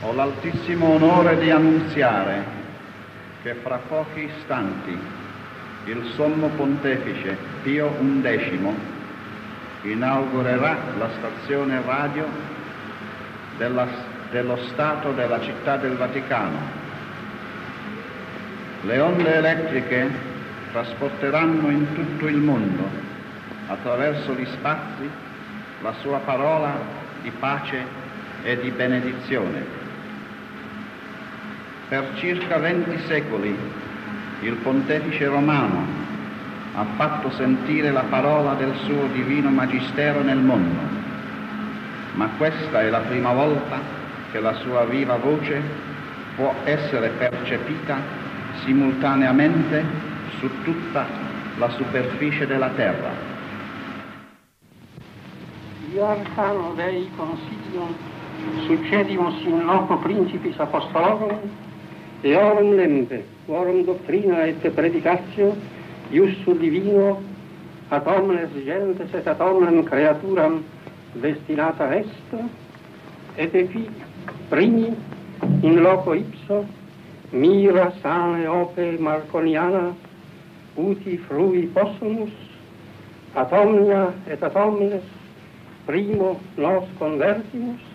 Ho l'altissimo onore di annunziare che fra pochi istanti il Sommo Pontefice Pio XI inaugurerà la stazione radio della, dello Stato della Città del Vaticano. Le onde elettriche trasporteranno in tutto il mondo, attraverso gli spazi, la sua parola di pace e di benedizione. Per circa venti secoli il pontefice romano ha fatto sentire la parola del suo divino magistero nel mondo, ma questa è la prima volta che la sua viva voce può essere percepita simultaneamente su tutta la superficie della terra. Io arcano Dei consiglio succedimus in loco principis apostolorum eorum lempe, quorum doctrina et predicatio, iussu divino, ad omnes gentes et ad omnem creaturam destinata est, et epi primi in loco ipso mira sane ope marconiana uti frui possumus ad omnia et ad omnes primo nos convertimus